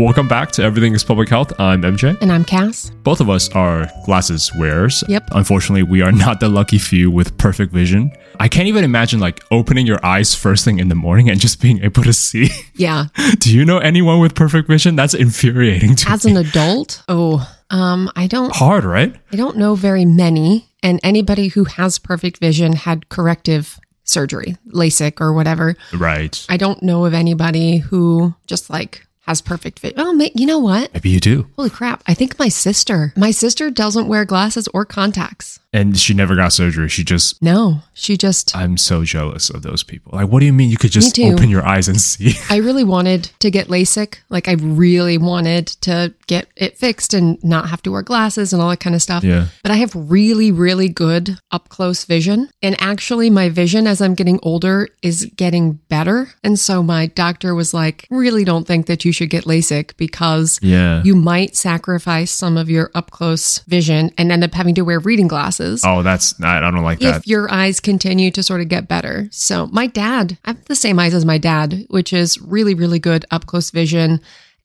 Welcome back to Everything is Public Health. I'm MJ. And I'm Cass. Both of us are glasses wearers. Yep. Unfortunately, we are not the lucky few with perfect vision. I can't even imagine like opening your eyes first thing in the morning and just being able to see. Yeah. Do you know anyone with perfect vision? That's infuriating to As me. an adult, oh, um, I don't Hard, right? I don't know very many. And anybody who has perfect vision had corrective surgery, LASIK or whatever. Right. I don't know of anybody who just like has perfect vision. Oh, you know what? Maybe you do. Holy crap. I think my sister, my sister doesn't wear glasses or contacts. And she never got surgery. She just, No, she just, I'm so jealous of those people. Like, what do you mean you could just open your eyes and see? I really wanted to get LASIK. Like, I really wanted to get it fixed and not have to wear glasses and all that kind of stuff. Yeah. But I have really, really good up close vision. And actually, my vision as I'm getting older is getting better. And so my doctor was like, really don't think that you should get LASIK because Yeah. you might sacrifice some of your up close vision and end up having to wear reading glasses. Oh, that's, I, I don't like that. If your eyes continue to sort of get better. So, my dad, I have the same eyes as my dad, which is really, really good up close vision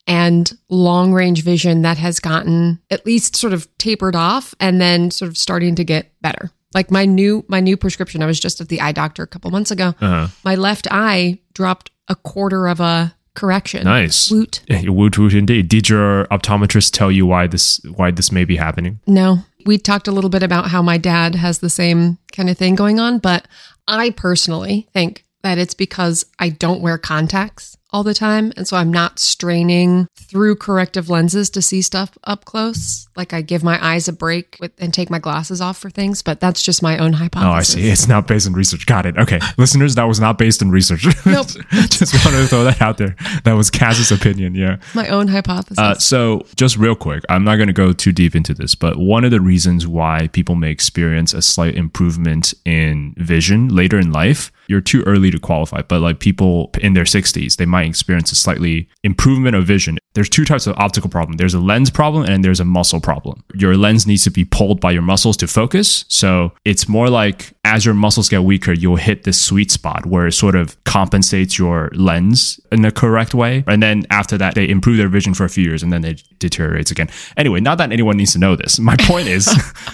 and long range vision that has gotten at least sort of tapered off and then sort of starting to get better. Like my new my new prescription, I was just at the eye doctor a couple months ago. Uh-huh. My left eye dropped a quarter of a correction. Nice. Woot. Yeah, Woot woot indeed. Did your optometrist tell you why this why this may be happening? No, we talked a little bit about how my dad has the same kind of thing going on, but I personally think that it's because I don't wear contacts all the time. And so I'm not straining through corrective lenses to see stuff up close. Like I give my eyes a break with, and take my glasses off for things, but that's just my own hypothesis. Oh, I see. It's not based on research. Got it. Okay. Listeners, that was not based on research. Nope. just wanted to throw that out there. That was Cass's opinion. Yeah. My own hypothesis. Uh, so, just real quick, I'm not going to go too deep into this, but one of the reasons why people may experience a slight improvement in vision later in life, you're too early to qualify, but like people in their 60s, they might experience a slightly improvement of vision. There's two types of optical problem. There's a lens problem and there's a muscle problem. Your lens needs to be pulled by your muscles to focus. So it's more like as your muscles get weaker, you'll hit this sweet spot where it sort of compensates your lens in the correct way. And then after that, they improve their vision for a few years and then it deteriorates again. Anyway, not that anyone needs to know this. My point is,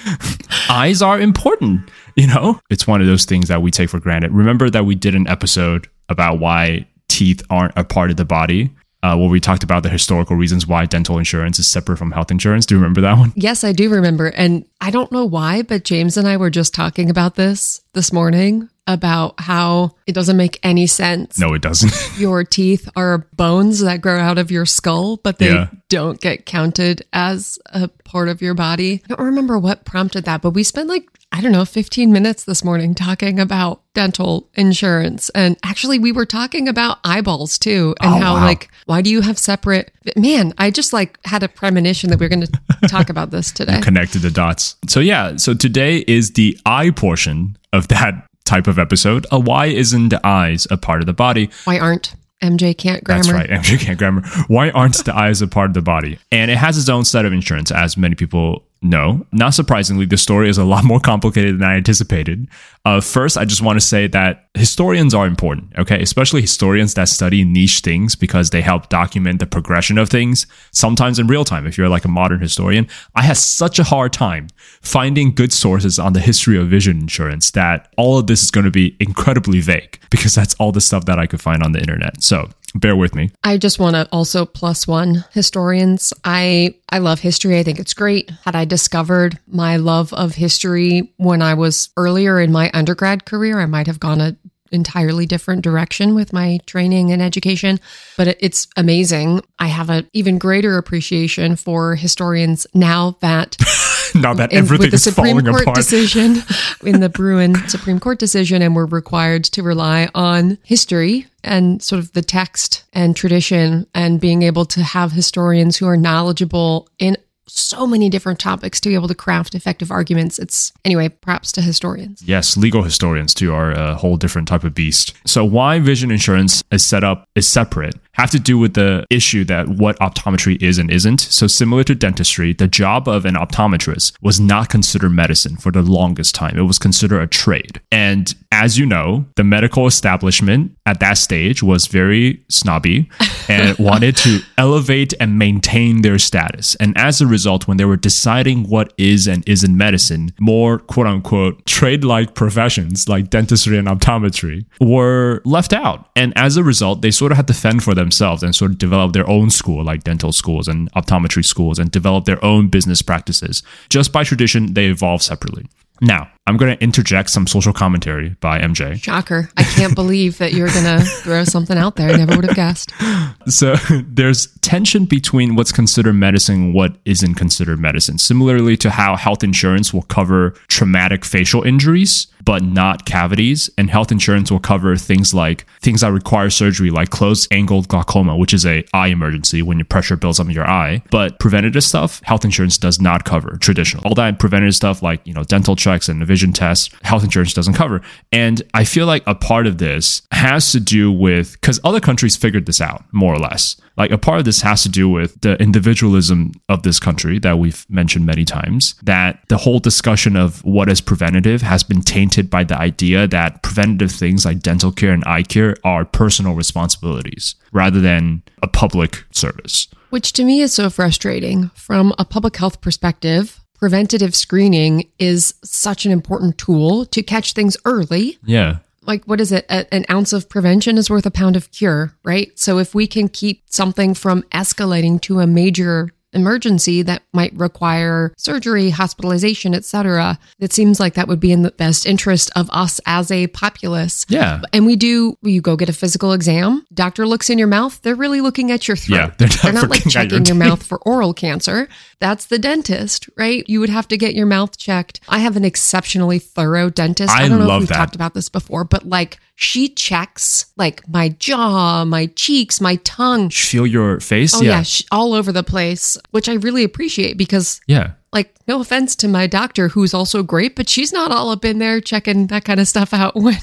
eyes are important. You know, it's one of those things that we take for granted. Remember that we did an episode about why teeth aren't a part of the body, uh, where we talked about the historical reasons why dental insurance is separate from health insurance. Do you remember that one? Yes, I do remember. And I don't know why, but James and I were just talking about this this morning about how it doesn't make any sense. No, it doesn't. Your teeth are bones that grow out of your skull, but they Yeah. don't get counted as a part of your body. I don't remember what prompted that, but we spent like, I don't know, 15 minutes this morning talking about dental insurance. And actually, we were talking about eyeballs too, and Oh, how, wow. like, why do you have separate? Man, I just like had a premonition that we are going to talk about this today. connected the dots. So yeah, so today is the eye portion of that type of episode. a why isn't the eyes a part of the body? Why aren't MJ can't grammar? That's right, MJ can't grammar. Why aren't the eyes a part of the body? And it has its own set of insurance, as many people know. Not surprisingly, the story is a lot more complicated than I anticipated. Uh, first, I just want to say that historians are important, okay? Especially historians that study niche things because they help document the progression of things, sometimes in real time. If you're like a modern historian, I had such a hard time finding good sources on the history of vision insurance that all of this is going to be incredibly vague because that's all the stuff that I could find on the internet. So bear with me. I just want to also plus one historians. I I love history. I think it's great. Had I discovered my love of history when I was earlier in my undergrad career, I might have gone a entirely different direction with my training and education but it's amazing i have an even greater appreciation for historians now that now that in- everything with the is Supreme falling Court apart. decision in the Bruen Supreme Court decision, and we're required to rely on history and sort of the text and tradition, and being able to have historians who are knowledgeable in so many different topics to be able to craft effective arguments. It's anyway, props to historians. Yes, legal historians too are a whole different type of beast. So why vision insurance is set up is separate have to do with the issue that what optometry is and isn't. So similar to dentistry, the job of an optometrist was not considered medicine for the longest time. It was considered a trade. And as you know, the medical establishment at that stage was very snobby and wanted to elevate and maintain their status. And as a result, when they were deciding what is and isn't medicine, more quote unquote trade like professions like dentistry and optometry were left out. And as a result, they sort of had to fend for themselves and sort of develop their own school, like dental schools and optometry schools, and develop their own business practices. Just by tradition, they evolve separately. Now, I'm going to interject some social commentary by MJ. Shocker. I can't believe that you're going to throw something out there. I never would have guessed. So there's tension between what's considered medicine and what isn't considered medicine. Similarly to how health insurance will cover traumatic facial injuries, but not cavities. And health insurance will cover things like things that require surgery, like closed angled glaucoma, which is a eye emergency when your pressure builds up in your eye. But preventative stuff, health insurance does not cover traditional. All that preventative stuff like, you know, dental checks and vision tests, health insurance doesn't cover. And I feel like a part of this has to do with because other countries figured this out more or less. Like a part of this has to do with the individualism of this country that we've mentioned many times. That the whole discussion of what is preventative has been tainted by the idea that preventative things like dental care and eye care are personal responsibilities rather than a public service. Which to me is so frustrating. From a public health perspective, preventative screening is such an important tool to catch things early. Yeah. Like, what is it? A, an ounce of prevention is worth a pound of cure, right? So, if we can keep something from escalating to a major emergency that might require surgery, hospitalization, etc. It seems like that would be in the best interest of us as a populace. Yeah. And we do you go get a physical exam, doctor looks in your mouth, they're really looking at your throat. Yeah, they're not, they're not like checking your your, mouth for oral cancer. That's the dentist, right? You would have to get your mouth checked. I have an exceptionally thorough dentist. I don't know if we've that. talked about this before, but like she checks like my jaw, my cheeks, my tongue. Feel your face. Oh yeah. yeah, sh- all over the place, which I really appreciate because yeah. Like no offense to my doctor who's also great, but she's not all up in there checking that kind of stuff out when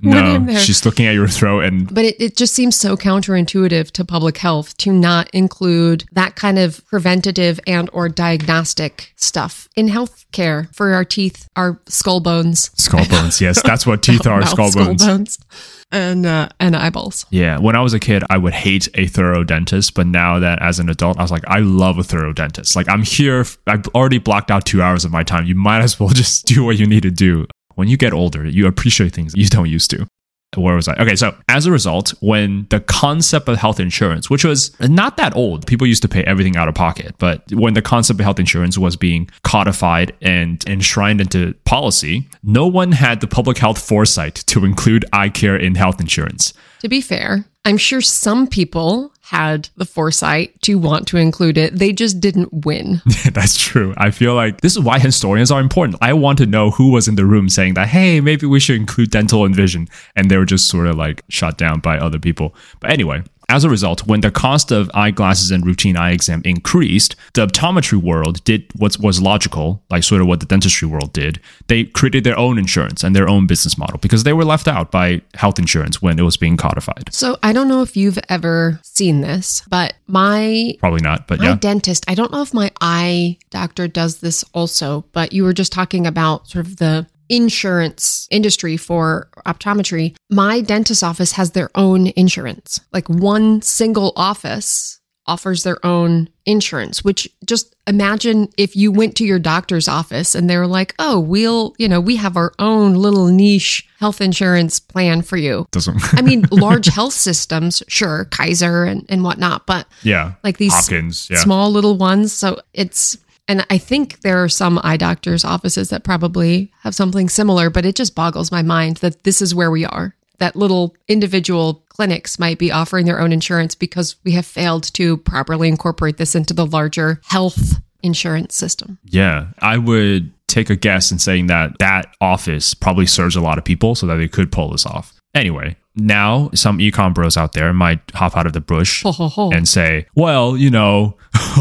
when I'm No, there. she's looking at your throat and but it, it just seems so counterintuitive to public health to not include that kind of preventative and or diagnostic stuff in healthcare for our teeth, our skull bones, skull bones. Yes, that's what teeth are. mouth Skull bones. And uh, and eyeballs. Yeah, when I was a kid, I would hate a thorough dentist, but now that as an adult, I was like, I love a thorough dentist. Like, I'm here, I've already blocked out two hours of my time. You might as well just do what you need to do. When you get older, you appreciate things you don't used to. Where was I? Okay, so as a result, when the concept of health insurance, which was not that old, people used to pay everything out of pocket, but when the concept of health insurance was being codified and enshrined into policy, no one had the public health foresight to include eye care in health insurance. To be fair, I'm sure some people had the foresight to want to include it. They just didn't win. That's true. I feel like this is why historians are important. I want to know who was in the room saying that, hey, maybe we should include dental and vision. And they were just sort of like shot down by other people. But anyway, as a result, when the cost of eyeglasses and routine eye exam increased, the optometry world did what was logical, like sort of what the dentistry world did. They created their own insurance and their own business model because they were left out by health insurance when it was being codified. So I don't know if you've ever seen this, but my Probably not, but my yeah. dentist, I don't know if my eye doctor does this also, but you were just talking about sort of the insurance industry for optometry. My dentist office has their own insurance. Like one single office offers their own insurance, which just imagine if you went to your doctor's office and they were like, "Oh, we'll, you know, we have our own little niche health insurance plan for you." Doesn't, I mean, large health systems, sure, Kaiser and, and whatnot, but yeah. like these Hopkins, yeah. small little ones. So it's, and I think there are some eye doctors' offices that probably have something similar, but it just boggles my mind that this is where we are. That little individual clinics might be offering their own insurance because we have failed to properly incorporate this into the larger health insurance system. Yeah, I would take a guess in saying that that office probably serves a lot of people so that they could pull this off. Anyway, now some econ bros out there might hop out of the bush Ho, ho, ho. and say, well, you know,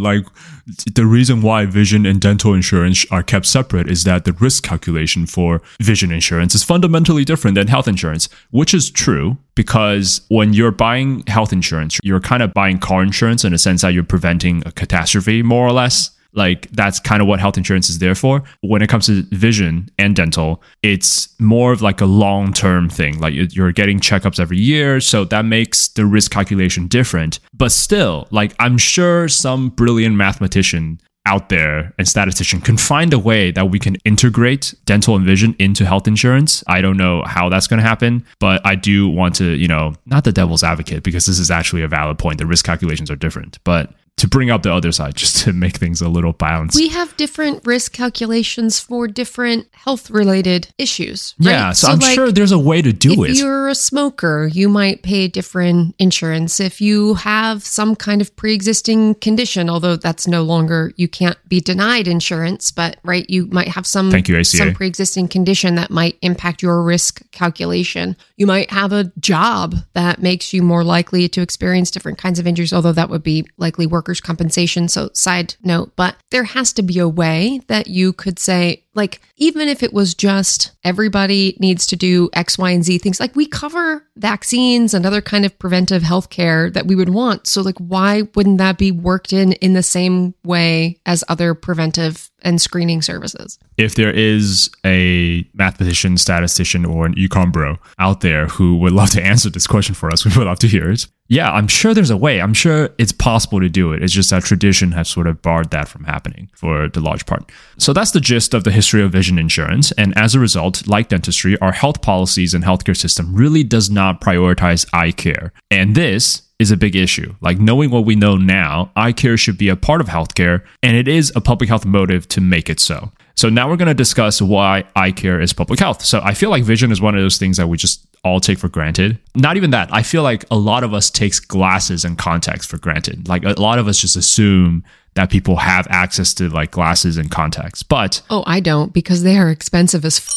like the reason why vision and dental insurance are kept separate is that the risk calculation for vision insurance is fundamentally different than health insurance, which is true because when you're buying health insurance, you're kind of buying car insurance in a sense that you're preventing a catastrophe, more or less. Like that's kind of what health insurance is there for. When it comes to vision and dental, it's more of like a long term thing. Like you're getting checkups every year. So that makes the risk calculation different. But still, like I'm sure some brilliant mathematician out there and statistician can find a way that we can integrate dental and vision into health insurance. I don't know how that's going to happen, but I do want to, you know, not the devil's advocate because this is actually a valid point. The risk calculations are different, but to bring up the other side just to make things a little balanced. We have different risk calculations for different health related issues. Right? Yeah, so, so I'm like, sure there's a way to do if it. If you're a smoker, you might pay different insurance. If you have some kind of pre existing condition, although that's no longer, you can't be denied insurance, but right, you might have some, Thank you, ACA. some pre existing condition that might impact your risk calculation. You might have a job that makes you more likely to experience different kinds of injuries, although that would be likely work workers' compensation. So, side note, but there has to be a way that you could say, like, even if it was just everybody needs to do X, Y, and Z things, like we cover vaccines and other kind of preventive health care that we would want. So, like, why wouldn't that be worked in in the same way as other preventive and screening services? If there is a mathematician, statistician, or an econ bro out there who would love to answer this question for us, we would love to hear it. Yeah, I'm sure there's a way. I'm sure it's possible to do it. It's just that tradition has sort of barred that from happening for the large part. So that's the gist of the history of vision insurance, and as a result, like dentistry, our health policies and healthcare system really does not prioritize eye care. And this is a big issue. Like knowing what we know now, eye care should be a part of healthcare, and it is a public health motive to make it so. So now we're going to discuss why eye care is public health. So I feel like vision is one of those things that we just all take for granted. Not even that. I feel like a lot of us takes glasses and contacts for granted. Like a lot of us just assume that people have access to like glasses and contacts. But oh, I don't because they are expensive as. F-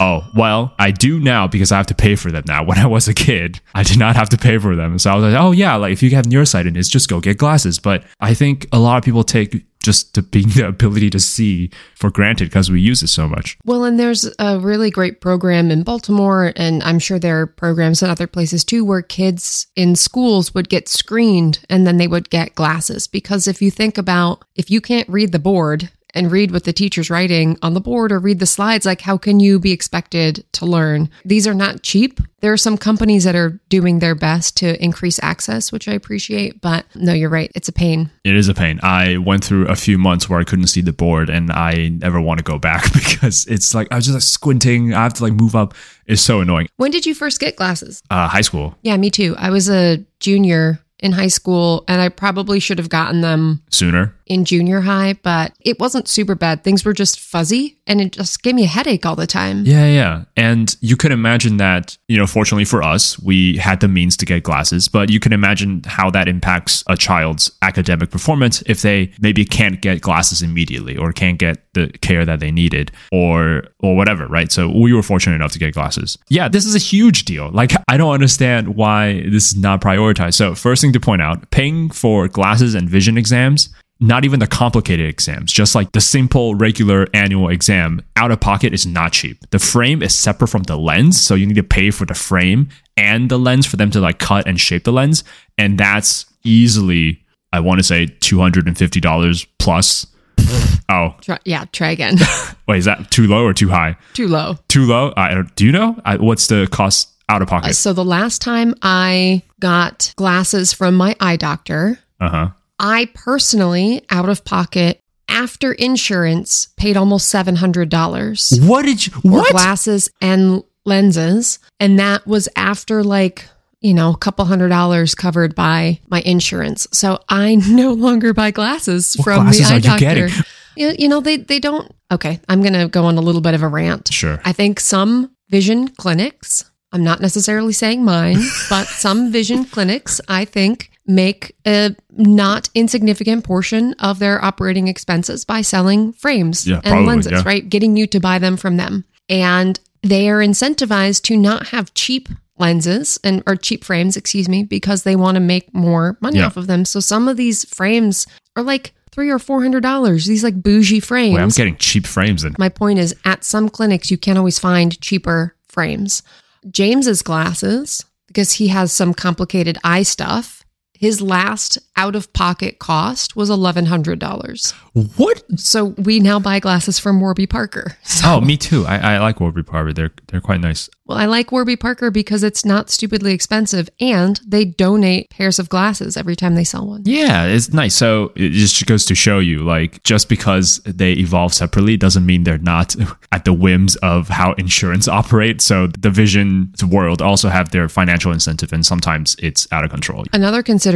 Oh, well, I do now because I have to pay for them now. When I was a kid, I did not have to pay for them. So I was like, oh, yeah, like if you have nearsightedness, just go get glasses. But I think a lot of people take just the being the ability to see for granted because we use it so much. Well, and there's a really great program in Baltimore, and I'm sure there are programs in other places too, where kids in schools would get screened and then they would get glasses. Because if you think about if you can't read the board and read what the teacher's writing on the board or read the slides, like how can you be expected to learn? These are not cheap. There are some companies that are doing their best to increase access, which I appreciate, but no, you're right. It's a pain. It is a pain. I went through a few months where I couldn't see the board and I never want to go back because it's like I was just like squinting. I have to like move up. It's so annoying. When did you first get glasses? Uh, high school. Yeah, me too. I was a junior in high school and I probably should have gotten them sooner in junior high, but it wasn't super bad. Things were just fuzzy and it just gave me a headache all the time. Yeah, yeah. And you could imagine that, you know, fortunately for us, we had the means to get glasses, but you can imagine how that impacts a child's academic performance if they maybe can't get glasses immediately or can't get the care that they needed or or whatever, right? So we were fortunate enough to get glasses. Yeah, this is a huge deal. Like I don't understand why this is not prioritized. So first thing to point out, paying for glasses and vision exams not even the complicated exams, just like the simple regular annual exam, out of pocket is not cheap. The frame is separate from the lens, so you need to pay for the frame and the lens for them to like cut and shape the lens. And that's easily, I want to say, $250 plus. Oh, try, yeah. Try again. Wait, is that too low or too high? Too low. Too low. I don't. Do you know I, what's the cost out of pocket? Uh, so the last time I got glasses from my eye doctor, uh huh, I personally, out of pocket, after insurance, paid almost seven hundred dollars. What did you? What for glasses and lenses, and that was after like you know, a couple hundred dollars covered by my insurance. So I no longer buy glasses what from glasses the eye doctor. You, you know, they they don't. Okay, I'm gonna go on a little bit of a rant. Sure. I think some vision clinics. I'm not necessarily saying mine, but some vision clinics, I think, make a not insignificant portion of their operating expenses by selling frames yeah, and probably, lenses, yeah. right? Getting you to buy them from them. And they are incentivized to not have cheap lenses and or cheap frames, excuse me, because they want to make more money Yeah. off of them. So some of these frames are like three or four hundred dollars. These like bougie frames. Wait, I'm getting cheap frames and My point is, at some clinics, you can't always find cheaper frames. James's glasses, because he has some complicated eye stuff, his last out of pocket cost was $1,100. what? So we now buy glasses from Warby Parker. So, Oh, me too. I, I like Warby Parker. They're they're quite nice. well, I like Warby Parker because it's not stupidly expensive and they donate pairs of glasses every time they sell one. Yeah, it's nice. So it just goes to show you, like, just because they evolve separately doesn't mean they're not at the whims of how insurance operates. So the vision world also have their financial incentive, and sometimes it's out of control. Another consideration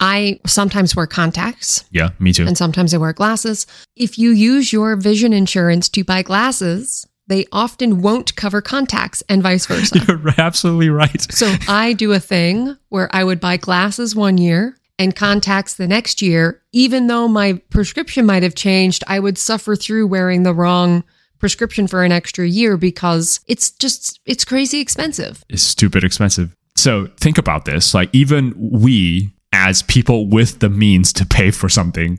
I sometimes wear contacts Yeah, me too. and sometimes I wear glasses. If you use your vision insurance to buy glasses, they often won't cover contacts and vice versa. You're absolutely right. so I do a thing where I would buy glasses one year and contacts the next year. Even though my prescription might have changed, I would suffer through wearing the wrong prescription for an extra year because it's just, it's crazy expensive. It's stupid expensive. So think about this. Like, even we, as people with the means to pay for something,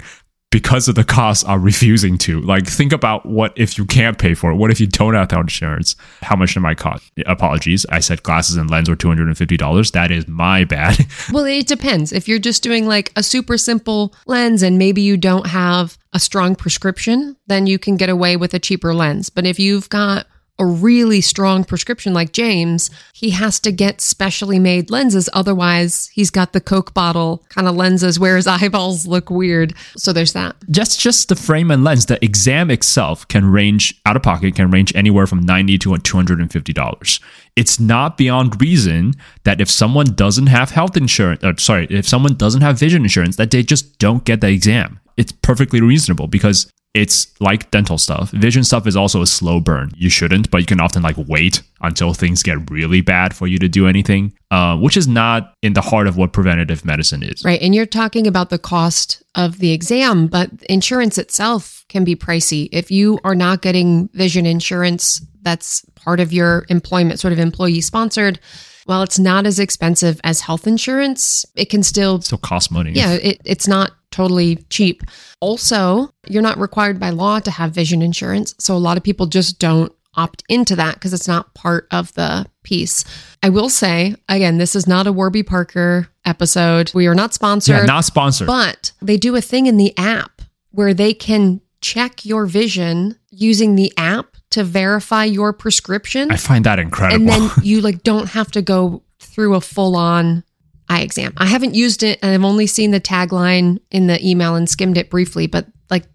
because of the costs are refusing to. Like, think about what if you can't pay for it? What if you don't have health insurance? How much it might cost? Apologies. I said glasses and lens were $250. That is my bad. Well, it depends. If you're just doing like a super simple lens and maybe you don't have a strong prescription, then you can get away with a cheaper lens. But if you've got a really strong prescription like James, he has to get specially made lenses. Otherwise, he's got the Coke bottle kind of lenses where his eyeballs look weird. So there's that. just just the frame and lens the exam itself can range out of pocket can range anywhere from 90 to $250 it's not beyond reason that if someone doesn't have health insurance uh, sorry if someone doesn't have vision insurance that they just don't get the exam it's perfectly reasonable because it's like dental stuff. Vision stuff is also a slow burn. You shouldn't, but you can often like wait until things get really bad for you to do anything, uh, which is not in the heart of what preventative medicine is. Right. And you're talking about the cost of the exam, but insurance itself can be pricey. If you are not getting vision insurance that's part of your employment, sort of employee sponsored, while it's not as expensive as health insurance, it can still, Still cost money. yeah, it, it's not totally cheap. Also, you're not required by law to have vision insurance. So a lot of people just don't opt into that because it's not part of the piece. I will say, again, this is not a Warby Parker episode. We are not sponsored. Yeah, not sponsored. But they do a thing in the app where they can check your vision using the app to verify your prescription. I find that incredible. and then you like don't have to go through a full on eye exam. I haven't used it and I've only seen the tagline in the email and skimmed it briefly, but like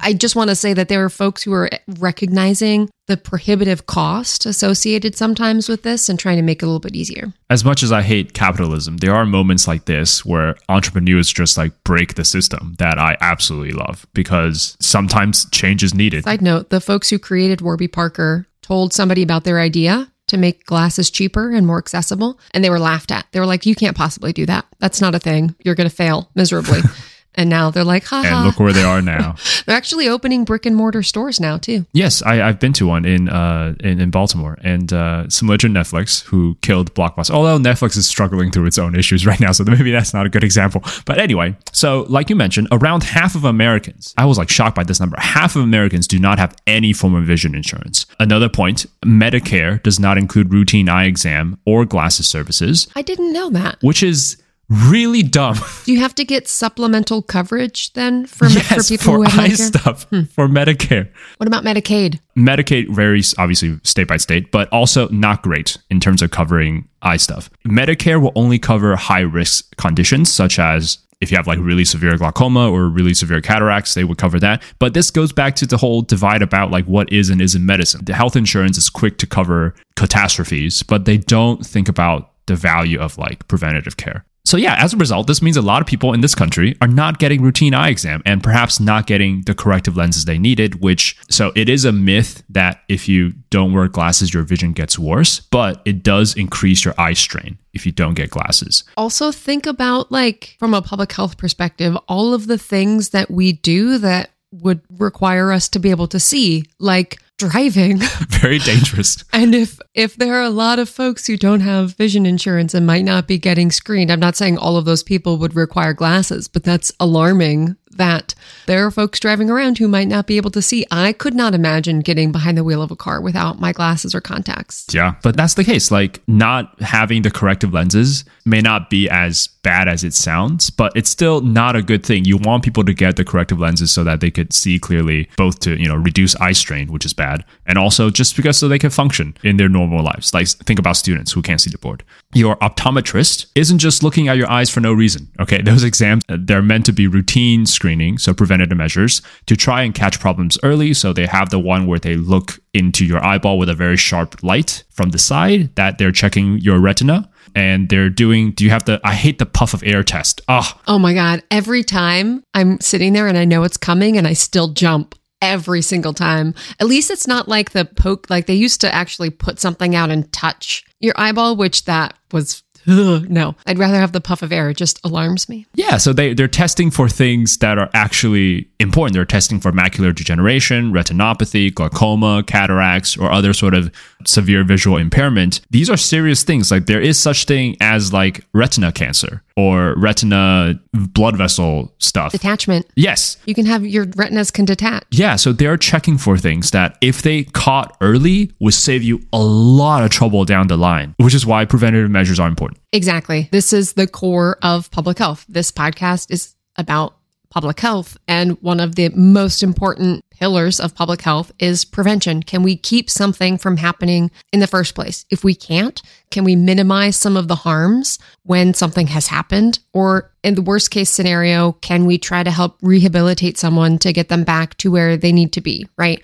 I just want to say that there are folks who are recognizing the prohibitive cost associated sometimes with this and trying to make it a little bit easier. as much as I hate capitalism, there are moments like this where entrepreneurs just like break the system that I absolutely love because sometimes change is needed. Side note, the folks who created Warby Parker told somebody about their idea to make glasses cheaper and more accessible, and they were laughed at. They were like, You can't possibly do that. That's not a thing. You're going to fail miserably. and now they're like, Ha and look where they are now. They're actually opening brick and mortar stores now, too. yes, I, I've been to one in uh in, in Baltimore, and uh, similar to Netflix, who killed Blockbuster. Although Netflix is struggling through its own issues right now, so maybe that's not a good example. But anyway, so like you mentioned, around half of Americans, I was like shocked by this number. Half of Americans do not have any form of vision insurance. Another point: Medicare does not include routine eye exam or glasses services, I didn't know that. which is really dumb. Do you have to get supplemental coverage then for, me- for people for who have eye Medicare? stuff hmm. for Medicare. What about Medicaid? Medicaid varies obviously state by state, but also not great in terms of covering eye stuff. Medicare will only cover high risk conditions such as if you have like really severe glaucoma or really severe cataracts, they would cover that. But this goes back to the whole divide about like what is and isn't medicine. The health insurance is quick to cover catastrophes, but they don't think about the value of like preventative care. So yeah, as a result, this means a lot of people in this country are not getting routine eye exam and perhaps not getting the corrective lenses they needed, which so it is a myth that if you don't wear glasses your vision gets worse, but it does increase your eye strain if you don't get glasses. Also, think about like from a public health perspective, all of the things that we do that would require us to be able to see, like driving. Very dangerous. and if if there are a lot of folks who don't have vision insurance and might not be getting screened, I'm not saying all of those people would require glasses, but that's alarming that there are folks driving around who might not be able to see. I could not imagine getting behind the wheel of a car without my glasses or contacts. Yeah, but that's the case. Like not having the corrective lenses may not be as bad as it sounds, but it's still not a good thing. You want people to get the corrective lenses so that they could see clearly, both to, you know, reduce eye strain, which is bad, and also just because so they can function in their normal lives. Like think about students who can't see the board. Your optometrist isn't just looking at your eyes for no reason. Okay, those exams they're meant to be routine screening, so preventative measures to try and catch problems early. So they have the one where they look into your eyeball with a very sharp light from the side that they're checking your retina and they're doing do you have the i hate the puff of air test ah Oh my God. Every time I'm sitting there and I know it's coming and I still jump every single time. At least it's not like the poke, like they used to actually put something out and touch your eyeball, which that was, ugh, no. I'd rather have the puff of air. It just alarms me. yeah so they, they're testing for things that are actually important they're testing for macular degeneration retinopathy glaucoma cataracts or other sort of severe visual impairment these are serious things like there is such thing as like retina cancer or retina blood vessel stuff Detachment. yes You can have your retinas can detach. Yeah, so they're checking for things that if they caught early would save you a lot of trouble down the line, which is why preventative measures are important. Exactly. This is the core of public health. This podcast is about public health. And one of the most important pillars of public health is prevention. Can we keep something from happening in the first place? If we can't, can we minimize some of the harms when something has happened? Or in the worst case scenario, can we try to help rehabilitate someone to get them back to where they need to be? Right.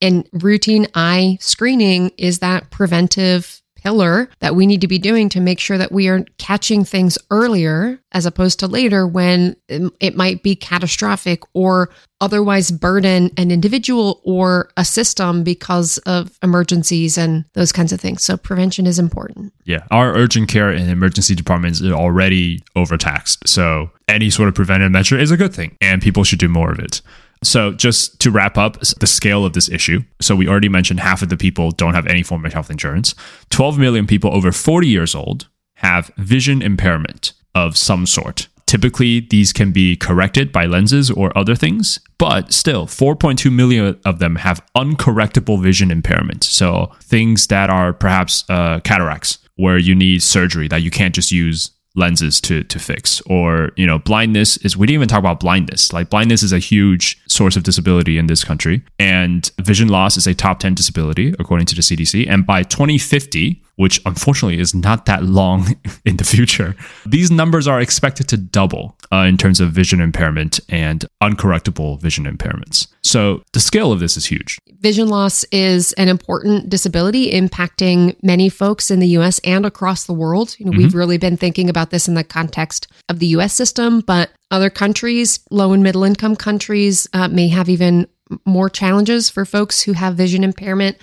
And routine eye screening is that preventive pillar that we need to be doing to make sure that we are catching things earlier as opposed to later when it might be catastrophic or otherwise burden an individual or a system because of emergencies and those kinds of things. So prevention is important. Yeah, our urgent care and emergency departments are already overtaxed. So any sort of preventive measure is a good thing, and people should do more of it. So, just to wrap up the scale of this issue. So, we already mentioned half of the people don't have any form of health insurance. 12 million people over 40 years old have vision impairment of some sort. Typically, these can be corrected by lenses or other things, but still, 4.2 million of them have uncorrectable vision impairment. So, things that are perhaps uh, cataracts, where you need surgery that you can't just use lenses to to fix. Or you know blindness is we didn't even talk about blindness. Like blindness is a huge source of disability in this country. And vision loss is a top 10 disability according to the CDC and by 2050 which unfortunately is not that long in the future these numbers are expected to double uh, in terms of vision impairment and uncorrectable vision impairments so the scale of this is huge Vision loss is an important disability impacting many folks in the US and across the world. You know, we've really been thinking about this in the context of the US system, but other countries, low and middle income countries, uh, may have even more challenges for folks who have vision impairment.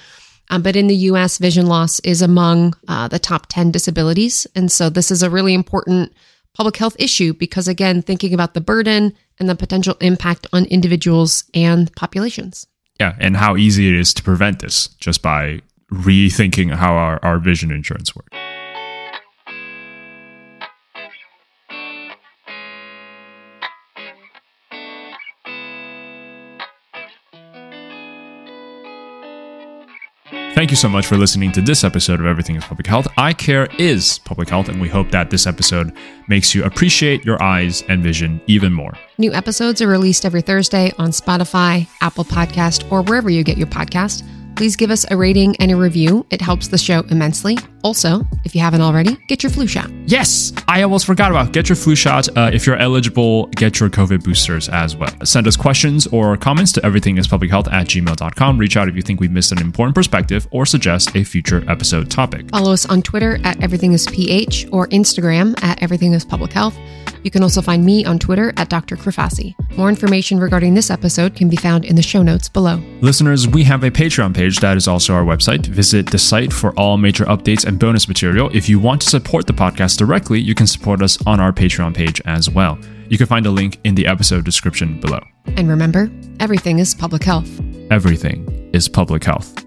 Um, but in the US, vision loss is among uh, the top 10 disabilities. And so this is a really important public health issue because, again, thinking about the burden and the potential impact on individuals and populations. Yeah, and how easy it is to prevent this just by rethinking how our, our vision insurance works. Thank you so much for listening to this episode of Everything is Public Health. Eye care is public health, and we hope that this episode makes you appreciate your eyes and vision even more. New episodes are released every Thursday on Spotify, Apple Podcast, or wherever you get your podcast. Please give us a rating and a review. It helps the show immensely. Also, if you haven't already, get your flu shot. Yes, I almost forgot about get your flu shot. Uh, if you're eligible, get your COVID boosters as well. Send us questions or comments to everythingispublichealth at gmail.com. Reach out if you think we missed an important perspective or suggest a future episode topic. Follow us on Twitter at everythingisph or Instagram at Everything is Public Health. You can also find me on Twitter at Dr. Crifasi. More information regarding this episode can be found in the show notes below. Listeners, we have a Patreon page that is also our website. Visit the site for all major updates and bonus material. If you want to support the podcast directly, you can support us on our Patreon page as well. You can find a link in the episode description below. And remember, everything is public health. Everything is public health.